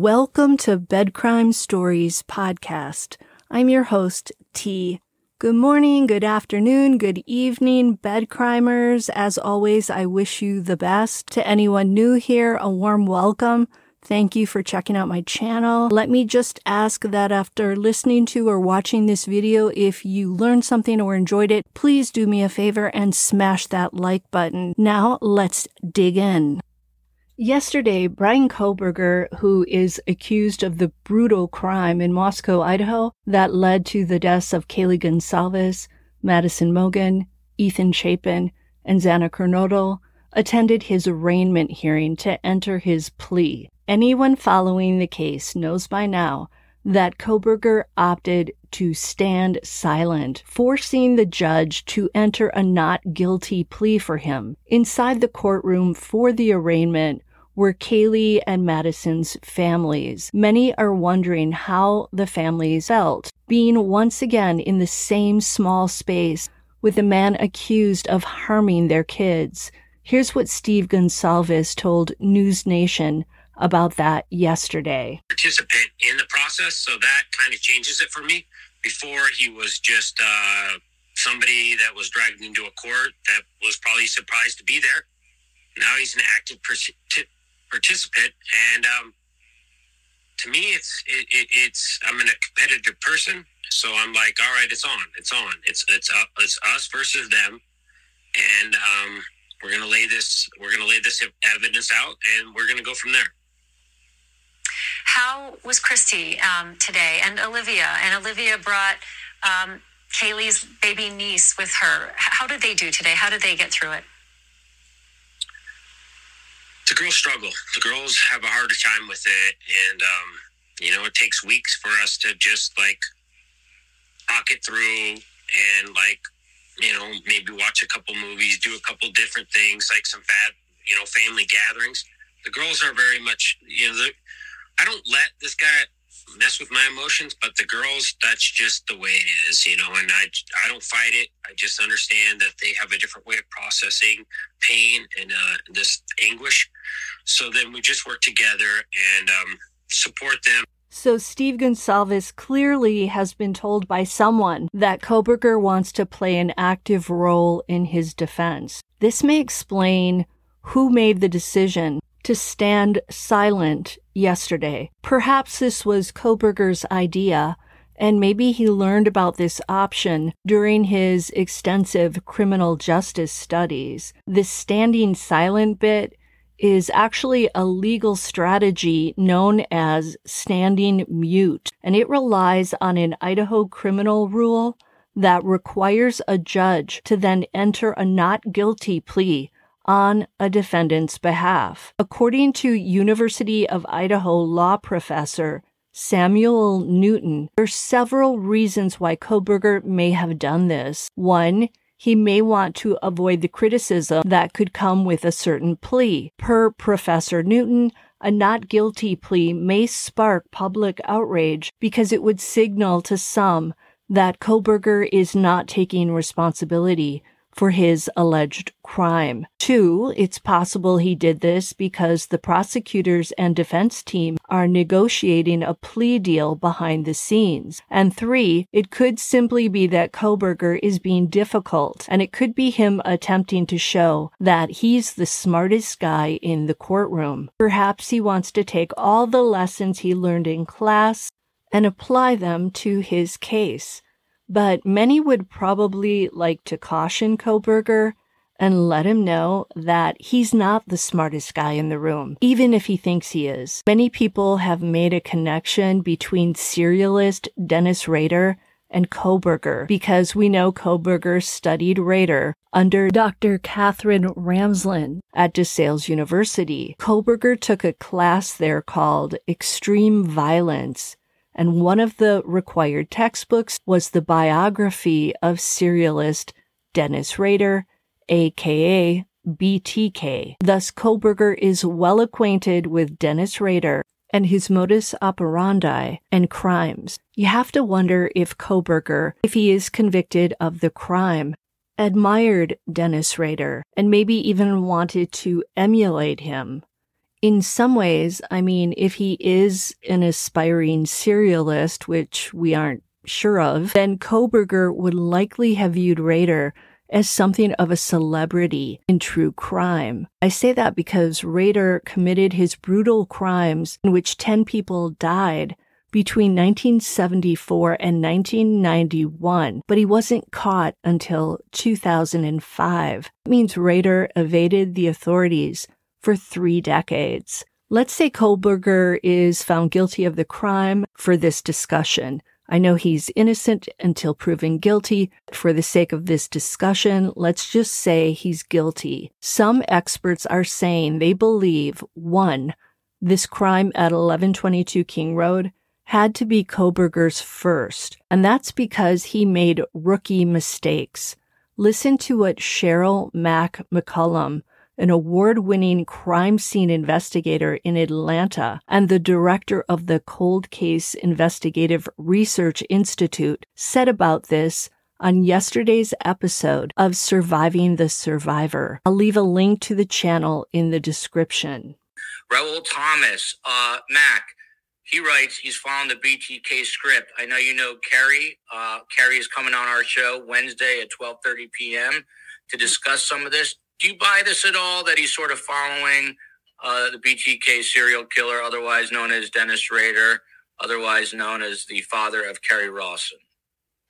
Welcome to Bed Crime Stories podcast. I'm your host, T. Good morning, good afternoon, good evening, bed crimers. As always, I wish you the best. To anyone new here, a warm welcome. Thank you for checking out my channel. Let me just ask that after listening to or watching this video, if you learned something or enjoyed it, please do me a favor and smash that like button. Now let's dig in. Yesterday, Bryan Kohberger, who is accused of the brutal crime in Moscow, Idaho, that led to the deaths of Kaylee Goncalves, Madison Mogen, Ethan Chapin, and Xana Kernodle, attended his arraignment hearing to enter his plea. Anyone following the case knows by now that Kohberger opted to stand silent, forcing the judge to enter a not guilty plea for him. Inside the courtroom for the arraignment, were Kaylee and Madison's families. Many are wondering how the families felt being once again in the same small space with a man accused of harming their kids. Here's what Steve Goncalves told News Nation about that yesterday. Participant in the process, so that kind of changes it for me. Before he was just uh, somebody that was dragged into a court that was probably surprised to be there. Now he's an active participant, and um, to me, it's it, it, it's I'm a competitive person, so I'm like, all right, it's on, it's on, it's it's uh, it's us versus them, and um, we're gonna lay this we're gonna lay this evidence out, and we're gonna go from there. How was Kristi um, today, and Olivia? And Olivia brought um, Kaylee's baby niece with her. How did they do today? How did they get through it? The girls struggle. The girls have a harder time with it, and um, you know, it takes weeks for us to just like talk it through and like you know maybe watch a couple movies, do a couple different things, like some bad you know family gatherings. The girls are very much you know. I don't let this guy mess with my emotions, but the girls, that's just the way it is, you know, and I, I don't fight it. I just understand that they have a different way of processing pain and uh, this anguish. So then we just work together and um, support them. So Steve Goncalves clearly has been told by someone that Kohberger wants to play an active role in his defense. This may explain who made the decision to stand silent yesterday. Perhaps this was Kohberger's idea, and maybe he learned about this option during his extensive criminal justice studies. This standing silent bit is actually a legal strategy known as standing mute, and it relies on an Idaho criminal rule that requires a judge to then enter a not guilty plea on a defendant's behalf. According to University of Idaho law professor Samuel Newton, there are several reasons why Kohberger may have done this. One, he may want to avoid the criticism that could come with a certain plea. Per Professor Newton, a not guilty plea may spark public outrage because it would signal to some that Kohberger is not taking responsibility for his alleged crime. Two, it's possible he did this because the prosecutors and defense team are negotiating a plea deal behind the scenes. And three, it could simply be that Kohberger is being difficult and it could be him attempting to show that he's the smartest guy in the courtroom. Perhaps he wants to take all the lessons he learned in class and apply them to his case but many would probably like to caution Kohberger and let him know that he's not the smartest guy in the room, even if he thinks he is. Many people have made a connection between serialist Dennis Rader and Kohberger because we know Kohberger studied Rader under Dr. Katherine Ramsland at DeSales University. Kohberger took a class there called Extreme Violence and one of the required textbooks was the biography of serialist Dennis Rader, aka BTK. Thus, Kohberger is well acquainted with Dennis Rader and his modus operandi and crimes. You have to wonder if Kohberger, if he is convicted of the crime, admired Dennis Rader and maybe even wanted to emulate him In some ways, I mean, if he is an aspiring serialist, which we aren't sure of, then Kohberger would likely have viewed Rader as something of a celebrity in true crime. I say that because Rader committed his brutal crimes in which 10 people died between 1974 and 1991, but he wasn't caught until 2005. It means Rader evaded the authorities for three decades. Let's say Kohberger is found guilty of the crime for this discussion. I know he's innocent until proven guilty. For the sake of this discussion, let's just say he's guilty. Some experts are saying they believe one, this crime at 1122 King Road had to be Kohberger's first, and that's because he made rookie mistakes. Listen to what Sheryl Mac McCollum, an award winning crime scene investigator in Atlanta and the director of the Cold Case Investigative Research Institute, said about this on yesterday's episode of Surviving the Survivor. I'll leave a link to the channel in the description. Raoul Thomas, uh, Mac, he writes he's following the BTK script. I know you know Kerri. Uh, Kerri is coming on our show Wednesday at 12:30 p.m. to discuss some of this do you buy this at all that he's sort of following uh, the BTK serial killer, otherwise known as Dennis Rader, otherwise known as the father of Kerri Rawson?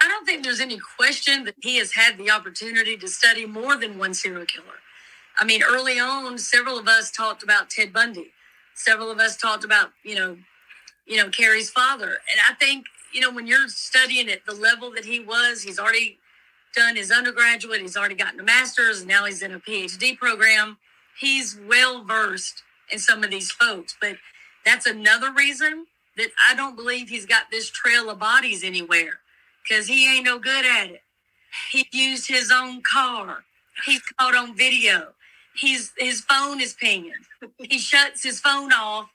I don't think there's any question that he has had the opportunity to study more than one serial killer. I mean, early on, several of us talked about Ted Bundy. Several of us talked about, you know, you know, Kerri's father. And I think, you know, when you're studying at the level that he was, he's already done his undergraduate, he's already gotten a master's, now he's in a PhD program. He's well versed in some of these folks, but that's another reason that I don't believe he's got this trail of bodies anywhere because he ain't no good at it. He used his own car. He's caught on video. He's his phone is pinging. He shuts his phone off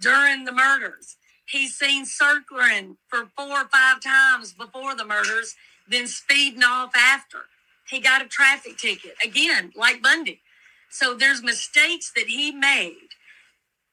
during the murders. He's seen circling for four or five times before the murders then speeding off after. He got a traffic ticket again, like Bundy. So there's mistakes that he made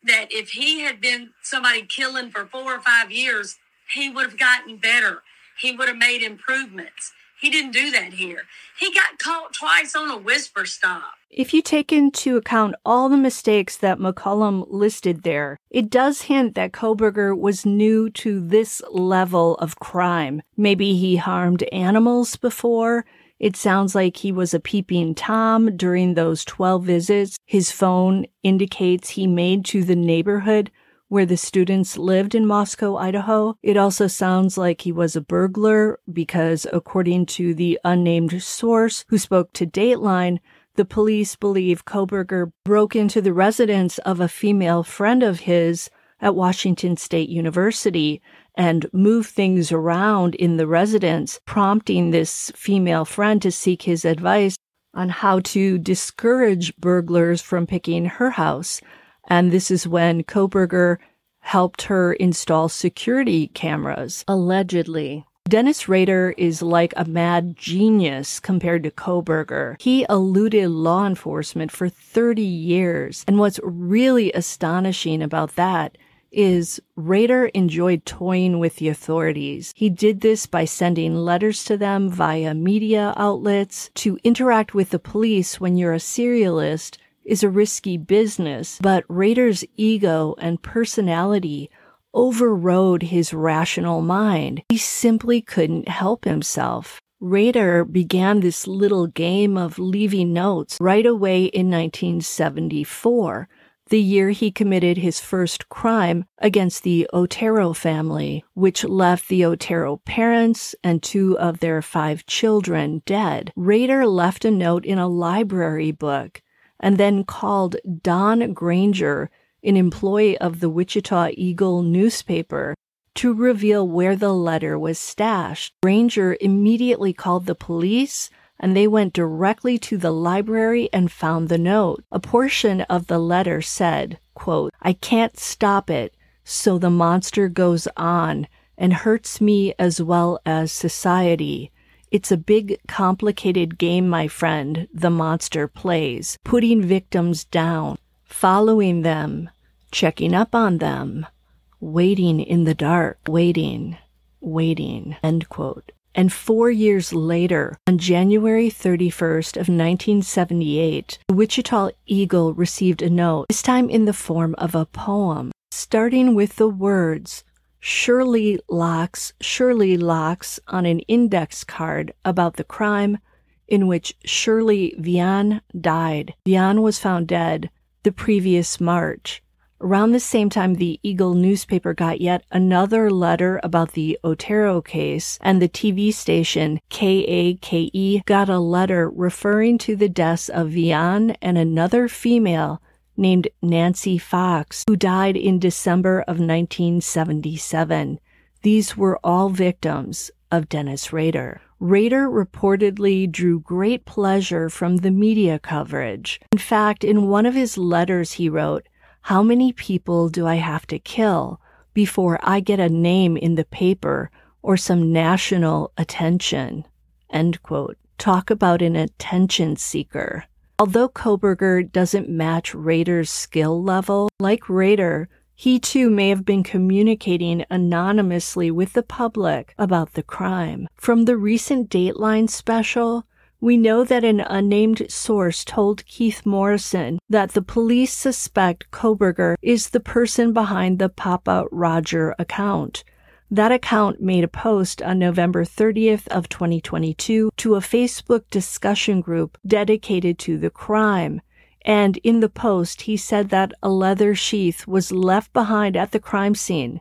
that if he had been somebody killing for four or five years, he would have gotten better. He would have made improvements. He didn't do that here. He got caught twice on a whisper stop. If you take into account all the mistakes that McCollum listed there, it does hint that Kohberger was new to this level of crime. Maybe he harmed animals before. It sounds like he was a peeping Tom during those 12 visits his phone indicates he made to the neighborhood where the students lived in Moscow, Idaho. It also sounds like he was a burglar because, according to the unnamed source who spoke to Dateline, the police believe Kohberger broke into the residence of a female friend of his at Washington State University and moved things around in the residence, prompting this female friend to seek his advice on how to discourage burglars from picking her house. And this is when Kohberger helped her install security cameras, allegedly. Dennis Rader is like a mad genius compared to Kohberger. He eluded law enforcement for 30 years. And what's really astonishing about that is Rader enjoyed toying with the authorities. He did this by sending letters to them via media outlets. To interact with the police when you're a serialist is a risky business, but Rader's ego and personality overrode his rational mind. He simply couldn't help himself. Rader began this little game of leaving notes right away in 1974, the year he committed his first crime against the Otero family, which left the Otero parents and two of their five children dead. Rader left a note in a library book and then called Don Granger, an employee of the Wichita Eagle newspaper, to reveal where the letter was stashed. Granger immediately called the police and they went directly to the library and found the note. A portion of the letter said, quote, I can't stop it, so the monster goes on and hurts me as well as society. It's a big, complicated game, my friend, the monster plays, putting victims down, following them, checking up on them, waiting in the dark, waiting, waiting, end quote. And four years later, on January 31st of 1978, the Wichita Eagle received a note, this time in the form of a poem, starting with the words, Shirley locks, Shirley locks on an index card about the crime in which Shirley Vian died. Vian was found dead the previous March. Around the same time, the Eagle newspaper got yet another letter about the Otero case, and the TV station KAKE got a letter referring to the deaths of Vian and another female named Nancy Fox, who died in December of 1977. These were all victims of Dennis Rader. Rader reportedly drew great pleasure from the media coverage. In fact, in one of his letters, he wrote, how many people do I have to kill before I get a name in the paper or some national attention? End quote. Talk about an attention seeker. Although Kohberger doesn't match Rader's skill level, like Rader, he too may have been communicating anonymously with the public about the crime. From the recent Dateline special, we know that an unnamed source told Keith Morrison that the police suspect Kohberger is the person behind the Papa Roger account. That account made a post on November 30th of 2022 to a Facebook discussion group dedicated to the crime. And in the post, he said that a leather sheath was left behind at the crime scene.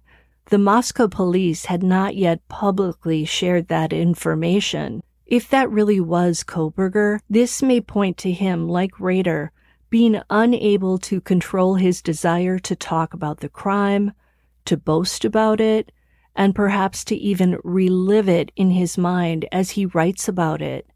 The Moscow police had not yet publicly shared that information. If that really was Kohberger, this may point to him, like Rader, being unable to control his desire to talk about the crime, to boast about it, and perhaps to even relive it in his mind as he writes about it.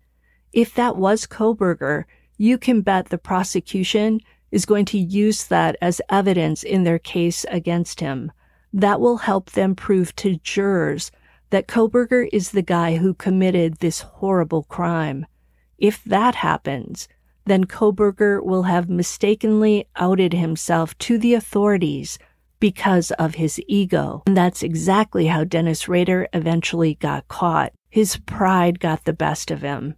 If that was Kohberger, you can bet the prosecution is going to use that as evidence in their case against him. That will help them prove to jurors that Kohberger is the guy who committed this horrible crime. If that happens, then Kohberger will have mistakenly outed himself to the authorities because of his ego. And that's exactly how Dennis Rader eventually got caught. His pride got the best of him.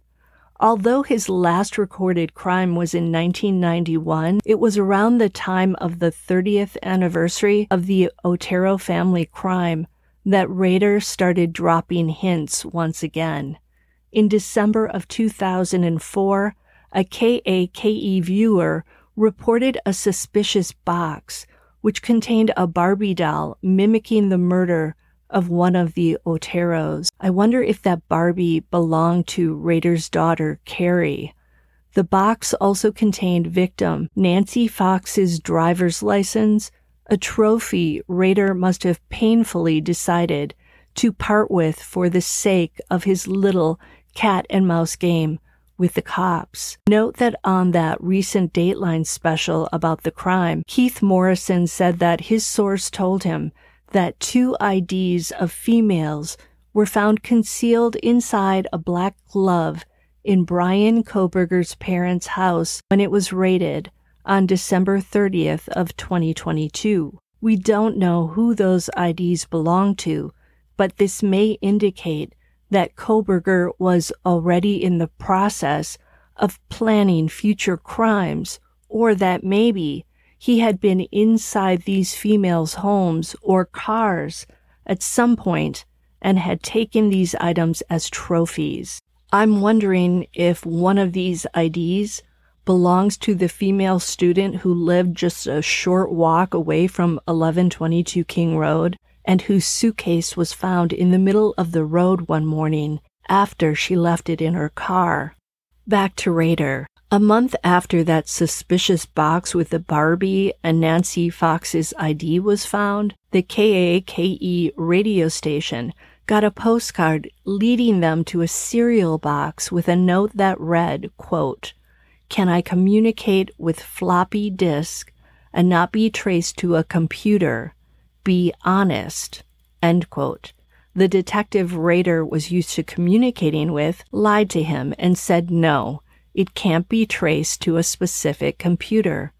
Although his last recorded crime was in 1991, it was around the time of the 30th anniversary of the Otero family crime that Rader started dropping hints once again. In December of 2004, a KAKE viewer reported a suspicious box which contained a Barbie doll mimicking the murder of one of the Oteros. I wonder if that Barbie belonged to Rader's daughter, Kerri. The box also contained victim Nancy Fox's driver's license, a trophy Raider must have painfully decided to part with for the sake of his little cat and mouse game with the cops. Note that on that recent Dateline special about the crime, Keith Morrison said that his source told him that two IDs of females were found concealed inside a black glove in Bryan Kohberger's parents' house when it was raided on December 30th of 2022. We don't know who those IDs belong to, but this may indicate that Kohberger was already in the process of planning future crimes, or that maybe he had been inside these females' homes or cars at some point and had taken these items as trophies. I'm wondering if one of these IDs belongs to the female student who lived just a short walk away from 1122 King Road and whose suitcase was found in the middle of the road one morning after she left it in her car. Back to Rader. A month after that suspicious box with the Barbie and Nancy Fox's ID was found, the KAKE radio station got a postcard leading them to a cereal box with a note that read, quote, can I communicate with floppy disk and not be traced to a computer? Be honest. End quote. The detective Rader was used to communicating with lied to him and said no, it can't be traced to a specific computer.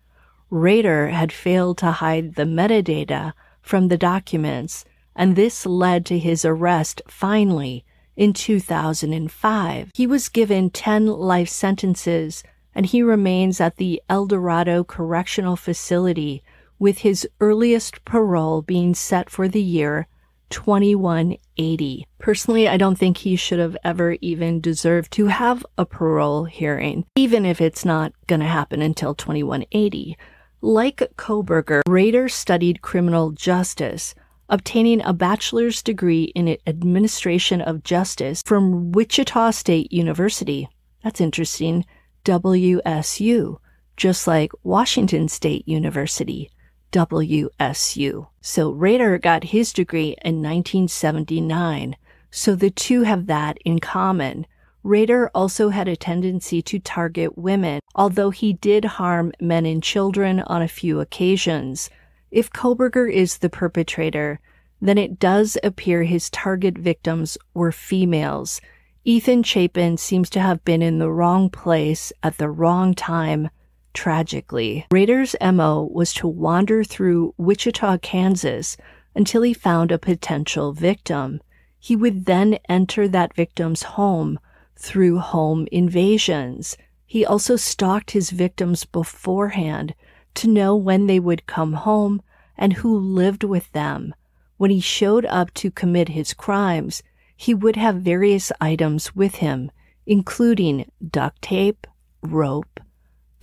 Rader had failed to hide the metadata from the documents, and this led to his arrest finally in 2005. He was given 10 life sentences and he remains at the El Dorado Correctional Facility with his earliest parole being set for the year 2180. Personally, I don't think he should have ever even deserved to have a parole hearing, even if it's not going to happen until 2180. Like Kohberger, Rader studied criminal justice, obtaining a bachelor's degree in administration of justice from Wichita State University. That's interesting. WSU, just like Washington State University. WSU. So Rader got his degree in 1979. So the two have that in common. Rader also had a tendency to target women, although he did harm men and children on a few occasions. If Kohberger is the perpetrator, then it does appear his target victims were females. Ethan Chapin seems to have been in the wrong place at the wrong time Tragically, Rader's MO was to wander through Wichita, Kansas until he found a potential victim. He would then enter that victim's home through home invasions. He also stalked his victims beforehand to know when they would come home and who lived with them. When he showed up to commit his crimes, he would have various items with him, including duct tape, rope,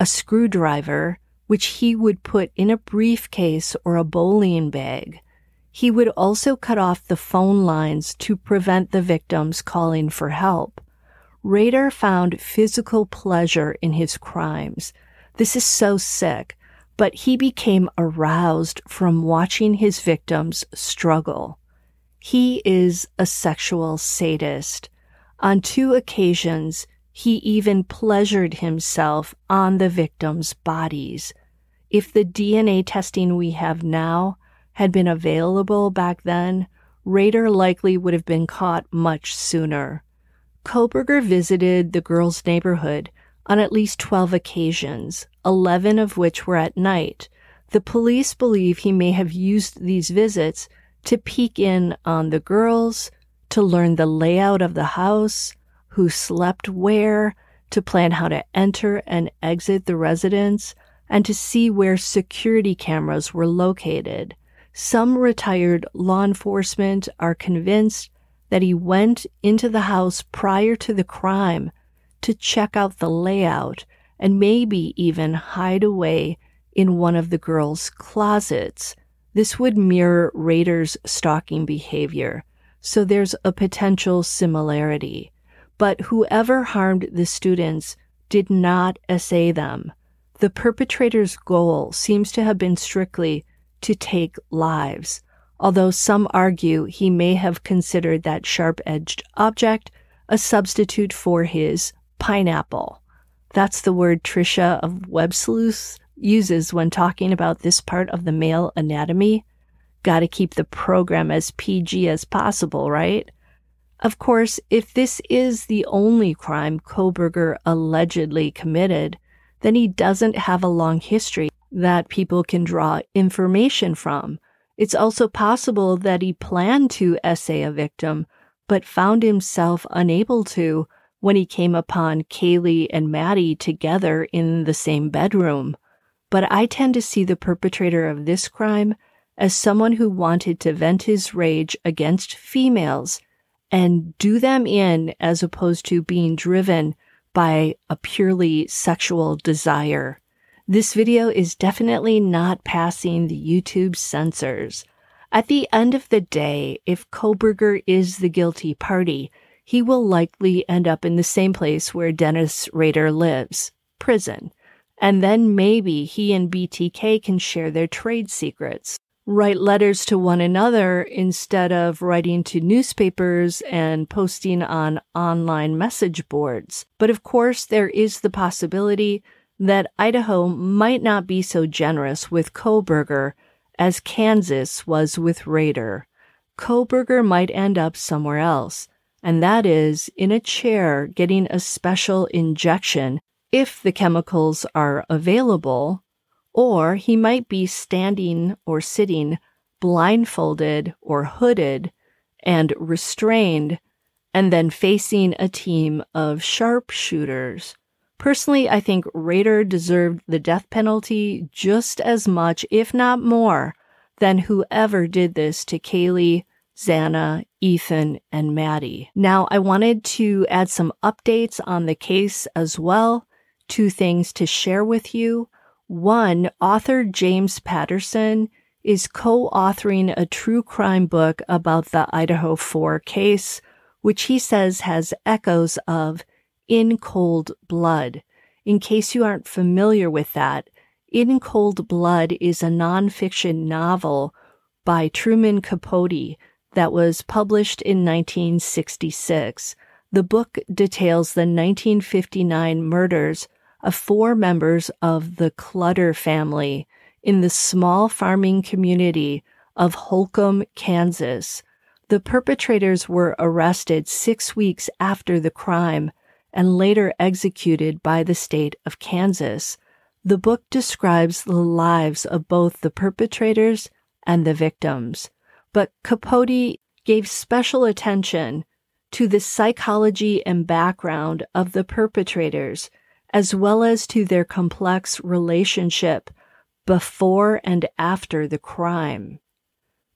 a screwdriver, which he would put in a briefcase or a bowling bag. He would also cut off the phone lines to prevent the victims calling for help. Rader found physical pleasure in his crimes. This is so sick, but he became aroused from watching his victims struggle. He is a sexual sadist. On two occasions, he even pleasured himself on the victims' bodies. If the DNA testing we have now had been available back then, Rader likely would have been caught much sooner. Kohberger visited the girl's neighborhood on at least 12 occasions, 11 of which were at night. The police believe he may have used these visits to peek in on the girls, to learn the layout of the house, who slept where, to plan how to enter and exit the residence, and to see where security cameras were located. Some retired law enforcement are convinced that he went into the house prior to the crime to check out the layout and maybe even hide away in one of the girl's closets. This would mirror Rader's stalking behavior, so there's a potential similarity. But whoever harmed the students did not assay them. The perpetrator's goal seems to have been strictly to take lives, although some argue he may have considered that sharp edged object a substitute for his pineapple. That's the word Trisha of Web uses when talking about this part of the male anatomy. Gotta keep the program as PG as possible, right? Of course, if this is the only crime Kohberger allegedly committed, then he doesn't have a long history that people can draw information from. It's also possible that he planned to essay a victim, but found himself unable to when he came upon Kaylee and Maddie together in the same bedroom. But I tend to see the perpetrator of this crime as someone who wanted to vent his rage against females and do them in as opposed to being driven by a purely sexual desire. This video is definitely not passing the YouTube censors. At the end of the day, if Kohberger is the guilty party, he will likely end up in the same place where Dennis Rader lives prison. And then maybe he and BTK can share their trade secrets write letters to one another instead of writing to newspapers and posting on online message boards. But of course, there is the possibility that Idaho might not be so generous with Kohberger as Kansas was with Rader. Kohberger might end up somewhere else, and that is in a chair getting a special injection if the chemicals are available Or he might be standing or sitting blindfolded or hooded and restrained and then facing a team of sharpshooters. Personally, I think Rader deserved the death penalty just as much, if not more, than whoever did this to Kaylee, Zana, Ethan, and Maddie. Now, I wanted to add some updates on the case as well. Two things to share with you. One, author James Patterson is co authoring a true crime book about the Idaho 4 case, which he says has echoes of In Cold Blood. In case you aren't familiar with that, In Cold Blood is a nonfiction novel by Truman Capote that was published in 1966. The book details the 1959 murders of four members of the Clutter family in the small farming community of Holcomb, Kansas. The perpetrators were arrested six weeks after the crime and later executed by the state of Kansas. The book describes the lives of both the perpetrators and the victims, but Capote gave special attention to the psychology and background of the perpetrators, as well as to their complex relationship before and after the crime.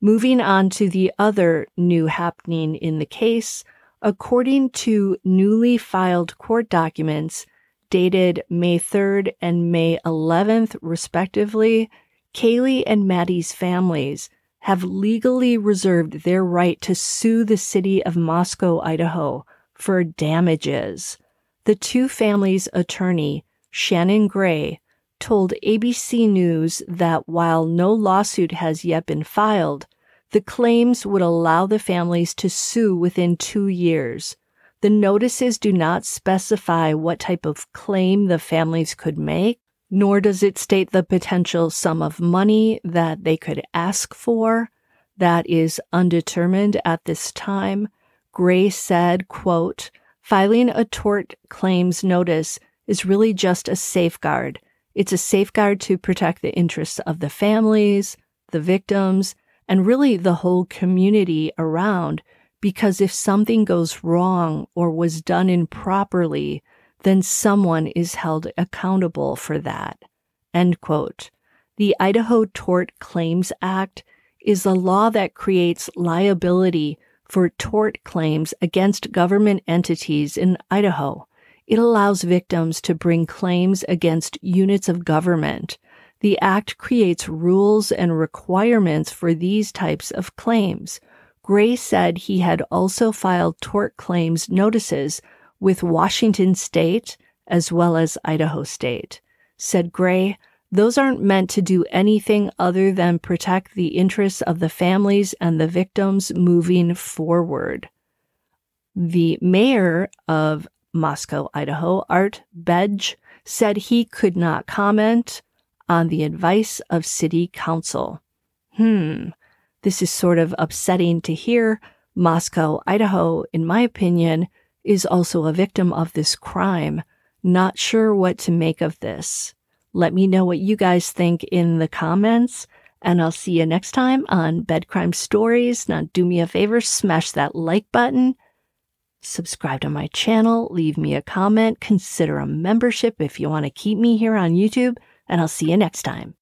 Moving on to the other new happening in the case, according to newly filed court documents dated May 3rd and May 11th, respectively, Kaylee and Maddie's families have legally reserved their right to sue the city of Moscow, Idaho for damages. The two families' attorney, Shannon Gray, told ABC News that while no lawsuit has yet been filed, the claims would allow the families to sue within two years. The notices do not specify what type of claim the families could make, nor does it state the potential sum of money that they could ask for. That is undetermined at this time. Gray said, quote, filing a tort claims notice is really just a safeguard it's a safeguard to protect the interests of the families, the victims, and really the whole community around. Because if something goes wrong or was done improperly, then someone is held accountable for that. End quote. The Idaho Tort Claims Act is a law that creates liability for tort claims against government entities in Idaho. It allows victims to bring claims against units of government. The Act creates rules and requirements for these types of claims. Gray said he had also filed tort claims notices with Washington State as well as Idaho State. Said Gray, those aren't meant to do anything other than protect the interests of the families and the victims moving forward. The mayor of Moscow, Idaho, Art Bettge said he could not comment on the advice of city council. Hmm, this is sort of upsetting to hear. Moscow, Idaho, in my opinion, is also a victim of this crime. Not sure what to make of this. Let me know what you guys think in the comments, and I'll see you next time on Bed Crime Stories. Now, do me a favor, smash that like button subscribe to my channel, leave me a comment, consider a membership if you want to keep me here on YouTube, and I'll see you next time.